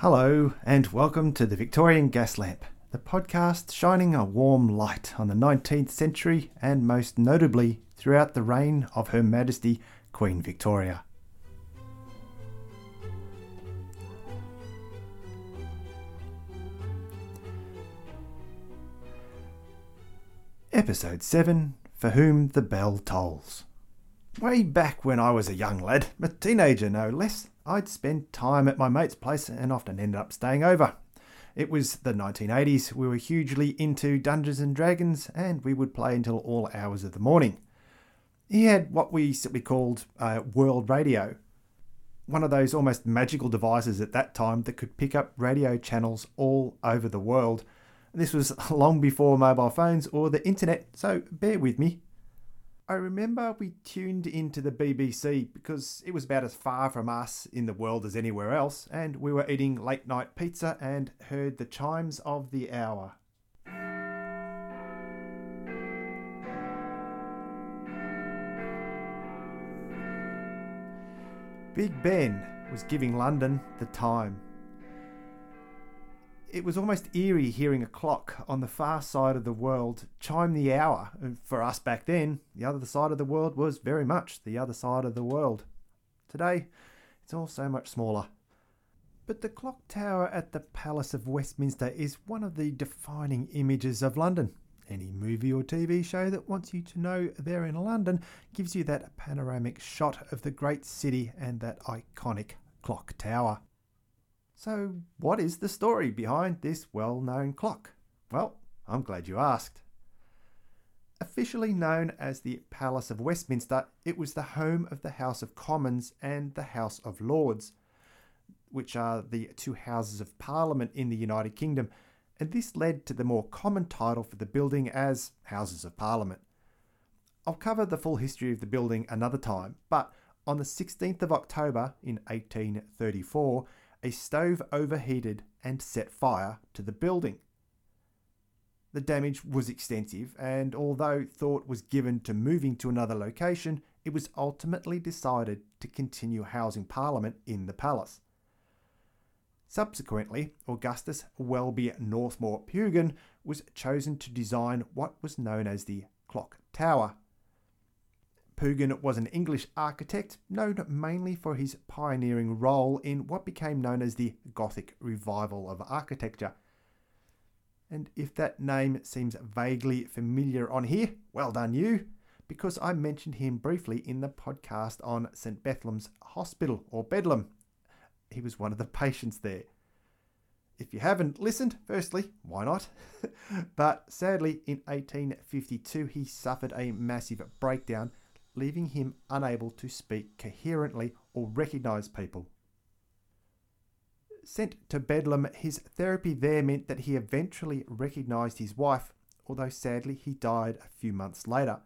Hello, and welcome to the Victorian Gas Lamp, the podcast shining a warm light on the 19th century and most notably throughout the reign of Her Majesty Queen Victoria. Episode 7 For Whom the Bell Tolls. Way back when I was a young lad, a teenager no less, I'd spend time at my mate's place and often ended up staying over. It was the 1980s, we were hugely into Dungeons and Dragons, and we would play until all hours of the morning. He had what we simply called a world radio, one of those almost magical devices at that time that could pick up radio channels all over the world. This was long before mobile phones or the internet, so bear with me. I remember we tuned into the BBC because it was about as far from us in the world as anywhere else, and we were eating late night pizza and heard the chimes of the hour. Big Ben was giving London the time. It was almost eerie hearing a clock on the far side of the world chime the hour. For us back then, the other side of the world was very much the other side of the world. Today, it's all so much smaller. But the clock tower at the Palace of Westminster is one of the defining images of London. Any movie or TV show that wants you to know they're in London gives you that panoramic shot of the great city and that iconic clock tower. So, what is the story behind this well known clock? Well, I'm glad you asked. Officially known as the Palace of Westminster, it was the home of the House of Commons and the House of Lords, which are the two houses of Parliament in the United Kingdom and this led to the more common title for the building as Houses of Parliament. I'll cover the full history of the building another time, but on the 16th of October in 1834, a stove overheated and set fire to the building. The damage was extensive, and although thought was given to moving to another location, it was ultimately decided to continue housing Parliament in the palace. Subsequently, Augustus Welby Northmore Pugin was chosen to design what was known as the Clock Tower. Pugin was an English architect known mainly for his pioneering role in what became known as the Gothic revival of architecture. And if that name seems vaguely familiar on here, well done you, because I mentioned him briefly in the podcast on St. Bethlem's Hospital or Bedlam he was one of the patients there. If you haven't listened, firstly, why not? but sadly, in 1852, he suffered a massive breakdown, leaving him unable to speak coherently or recognise people. Sent to Bedlam, his therapy there meant that he eventually recognised his wife, although sadly he died a few months later.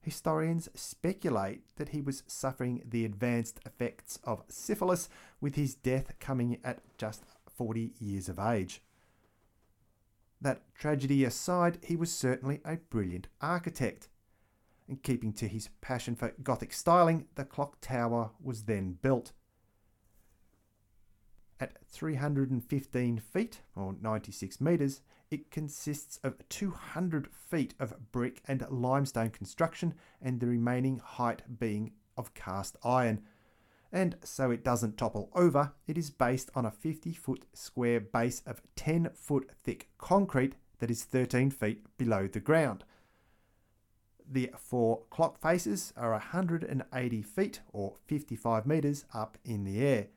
Historians speculate that he was suffering the advanced effects of syphilis, with his death coming at just 40 years of age. That tragedy aside, he was certainly a brilliant architect. And keeping to his passion for Gothic styling, the clock tower was then built. At 315 feet, or 96 metres, it consists of 200 feet of brick and limestone construction, and the remaining height being of cast iron. And so it doesn't topple over, it is based on a 50 foot square base of 10 foot thick concrete that is 13 feet below the ground. The four clock faces are 180 feet or 55 metres up in the air.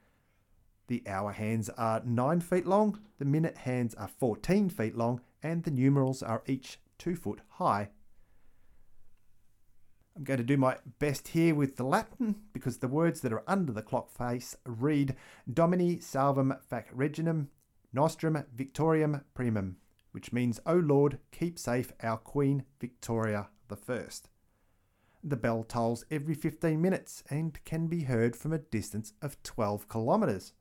The hour hands are 9 feet long, the minute hands are 14 feet long, and the numerals are each 2 foot high. I'm going to do my best here with the Latin because the words that are under the clock face read Domini salvum fac reginum nostrum victoriam primum, which means, O Lord, keep safe our Queen Victoria the First. The bell tolls every 15 minutes and can be heard from a distance of 12 kilometres.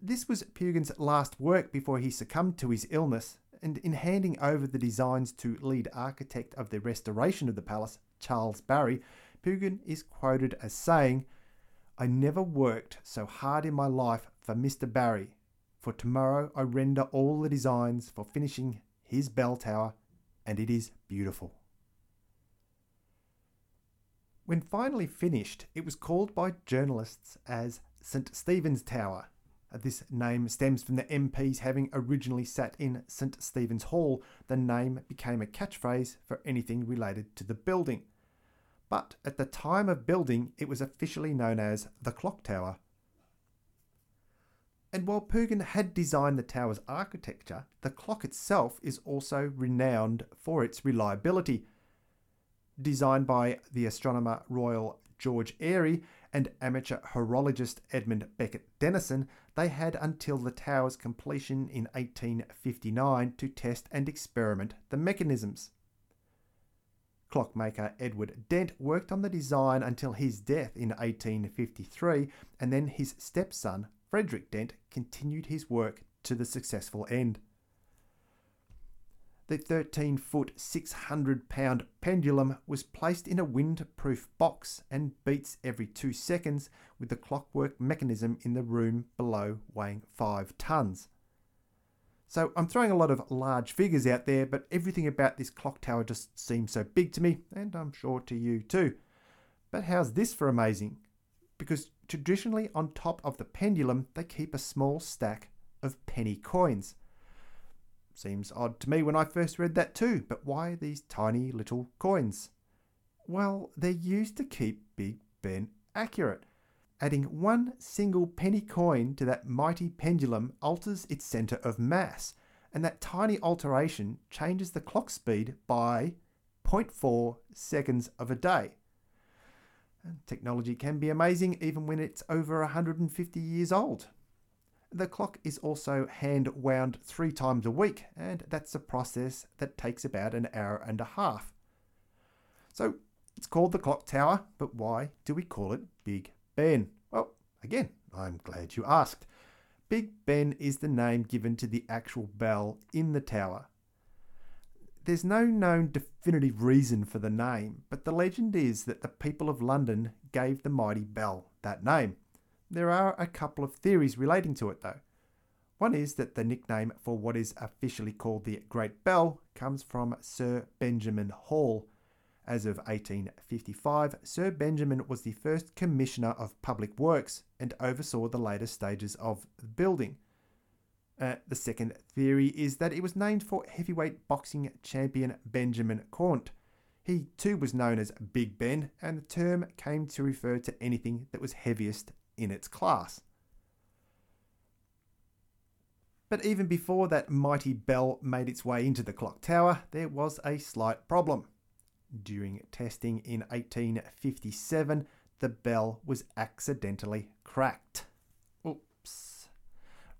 This was Pugin's last work before he succumbed to his illness, and in handing over the designs to lead architect of the restoration of the palace, Charles Barry, Pugin is quoted as saying, I never worked so hard in my life for Mr. Barry. For tomorrow I render all the designs for finishing his bell tower, and it is beautiful. When finally finished, it was called by journalists as St. Stephen's Tower. Uh, this name stems from the MPs having originally sat in St. Stephen's Hall. The name became a catchphrase for anything related to the building. But at the time of building, it was officially known as the Clock Tower. And while Pugin had designed the tower's architecture, the clock itself is also renowned for its reliability designed by the astronomer Royal George Airy and amateur horologist Edmund Beckett Denison, they had until the tower's completion in 1859 to test and experiment the mechanisms. Clockmaker Edward Dent worked on the design until his death in 1853, and then his stepson, Frederick Dent, continued his work to the successful end. The 13 foot, 600 pound pendulum was placed in a windproof box and beats every two seconds with the clockwork mechanism in the room below weighing 5 tonnes. So I'm throwing a lot of large figures out there, but everything about this clock tower just seems so big to me, and I'm sure to you too. But how's this for amazing? Because traditionally on top of the pendulum, they keep a small stack of penny coins. Seems odd to me when I first read that too, but why these tiny little coins? Well, they're used to keep Big Ben accurate. Adding one single penny coin to that mighty pendulum alters its centre of mass, and that tiny alteration changes the clock speed by 0.4 seconds of a day. And technology can be amazing even when it's over 150 years old. The clock is also hand wound three times a week, and that's a process that takes about an hour and a half. So it's called the clock tower, but why do we call it Big Ben? Well, again, I'm glad you asked. Big Ben is the name given to the actual bell in the tower. There's no known definitive reason for the name, but the legend is that the people of London gave the mighty bell that name. There are a couple of theories relating to it, though. One is that the nickname for what is officially called the Great Bell comes from Sir Benjamin Hall. As of 1855, Sir Benjamin was the first Commissioner of Public Works and oversaw the later stages of the building. Uh, the second theory is that it was named for heavyweight boxing champion Benjamin Caunt. He too was known as Big Ben, and the term came to refer to anything that was heaviest in its class. But even before that mighty bell made its way into the clock tower, there was a slight problem. During testing in 1857, the bell was accidentally cracked.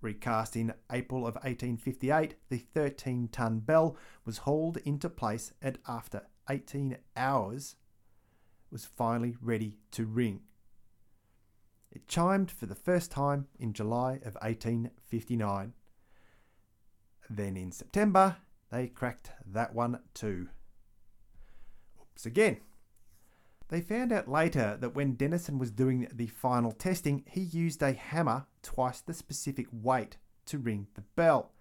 Recast in April of 1858, the 13 ton bell was hauled into place and after 18 hours was finally ready to ring. It chimed for the first time in July of 1859. Then in September, they cracked that one too. Oops again. They found out later that when Denison was doing the final testing, he used a hammer twice the specific weight to ring the bell.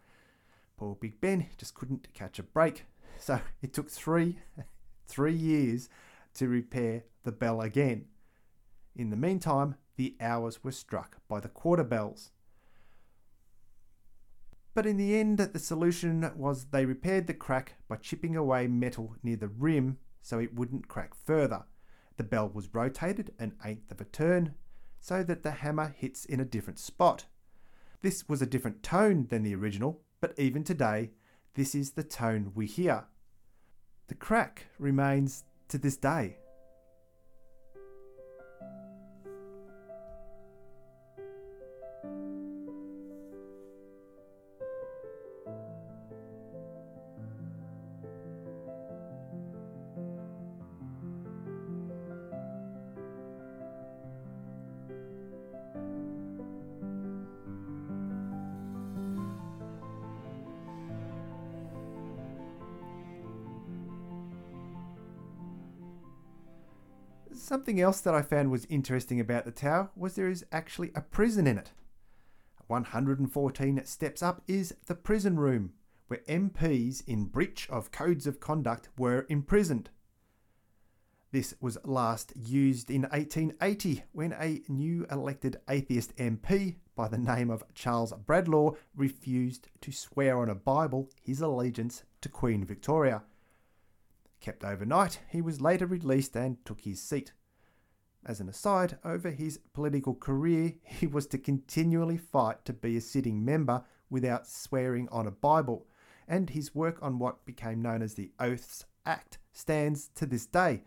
Poor Big Ben just couldn't catch a break, so it took three, three years to repair the bell again. In the meantime, the hours were struck by the quarter bells. But in the end, the solution was they repaired the crack by chipping away metal near the rim so it wouldn't crack further. The bell was rotated an eighth of a turn so that the hammer hits in a different spot. This was a different tone than the original, but even today, this is the tone we hear. The crack remains to this day. Something else that I found was interesting about the tower was there is actually a prison in it. 114 steps up is the prison room, where MPs in breach of codes of conduct were imprisoned. This was last used in 1880 when a new elected atheist MP by the name of Charles Bradlaugh refused to swear on a Bible his allegiance to Queen Victoria. Kept overnight, he was later released and took his seat. As an aside, over his political career, he was to continually fight to be a sitting member without swearing on a Bible, and his work on what became known as the Oaths Act stands to this day,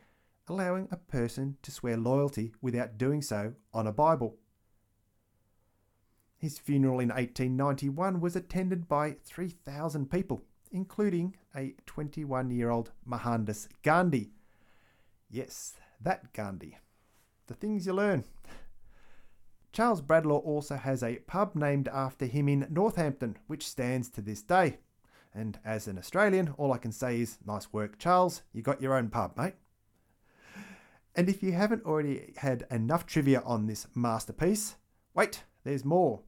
allowing a person to swear loyalty without doing so on a Bible. His funeral in 1891 was attended by 3,000 people, including a 21 year old Mohandas Gandhi. Yes, that Gandhi. The things you learn. Charles Bradlaugh also has a pub named after him in Northampton, which stands to this day. And as an Australian, all I can say is nice work, Charles. You got your own pub, mate. And if you haven't already had enough trivia on this masterpiece, wait, there's more.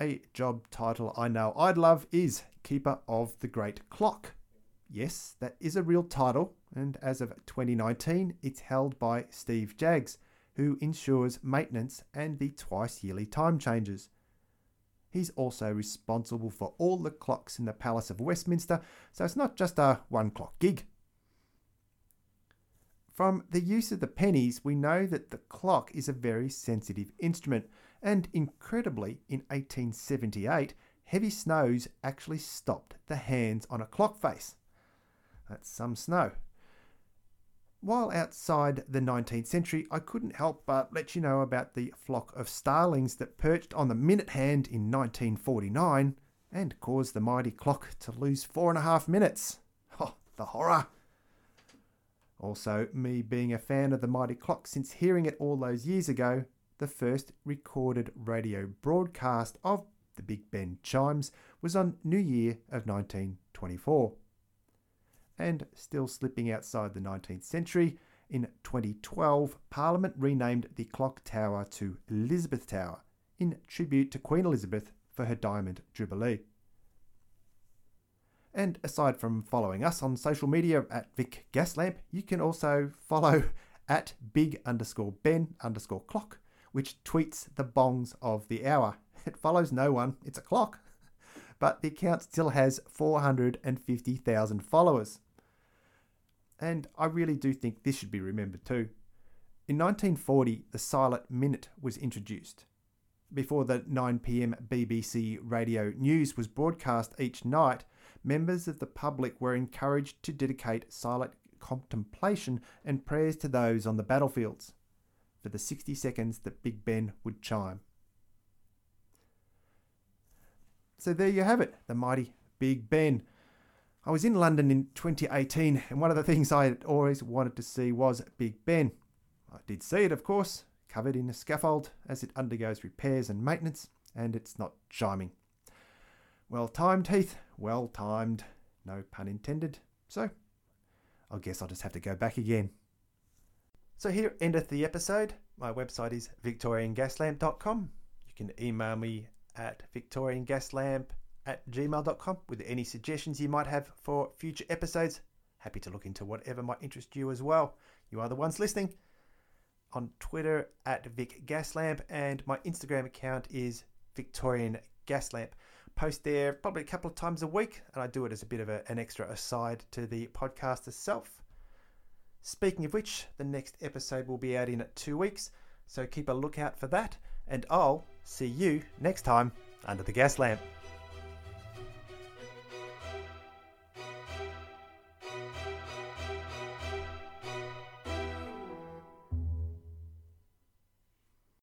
A job title I know I'd love is Keeper of the Great Clock. Yes, that is a real title, and as of 2019, it's held by Steve Jaggs, who ensures maintenance and the twice yearly time changes. He's also responsible for all the clocks in the Palace of Westminster, so it's not just a one clock gig. From the use of the pennies, we know that the clock is a very sensitive instrument, and incredibly, in 1878, heavy snows actually stopped the hands on a clock face. That's some snow. While outside the 19th century, I couldn't help but let you know about the flock of starlings that perched on the minute hand in 1949 and caused the mighty clock to lose four and a half minutes. Oh, the horror! Also, me being a fan of the mighty clock since hearing it all those years ago, the first recorded radio broadcast of the Big Ben chimes was on New Year of 1924 and still slipping outside the 19th century, in 2012, Parliament renamed the clock tower to Elizabeth Tower in tribute to Queen Elizabeth for her Diamond Jubilee. And aside from following us on social media at Vic Gaslamp, you can also follow at big underscore Ben underscore clock, which tweets the bongs of the hour. It follows no one, it's a clock. But the account still has 450,000 followers and I really do think this should be remembered too. In 1940, the silent minute was introduced. Before the 9 pm BBC radio news was broadcast each night, members of the public were encouraged to dedicate silent contemplation and prayers to those on the battlefields for the 60 seconds that Big Ben would chime. So there you have it, the mighty Big Ben. I was in London in 2018, and one of the things I had always wanted to see was Big Ben. I did see it, of course, covered in a scaffold as it undergoes repairs and maintenance, and it's not chiming. Well timed, Heath, well timed. No pun intended. So, I guess I'll just have to go back again. So, here endeth the episode. My website is victoriangaslamp.com. You can email me at victoriangaslamp at gmail.com with any suggestions you might have for future episodes. Happy to look into whatever might interest you as well. You are the ones listening. On Twitter at Vic Gaslamp, and my Instagram account is Victorian Gaslamp. Post there probably a couple of times a week, and I do it as a bit of a, an extra aside to the podcast itself. Speaking of which, the next episode will be out in two weeks, so keep a lookout for that, and I'll see you next time under the gas lamp.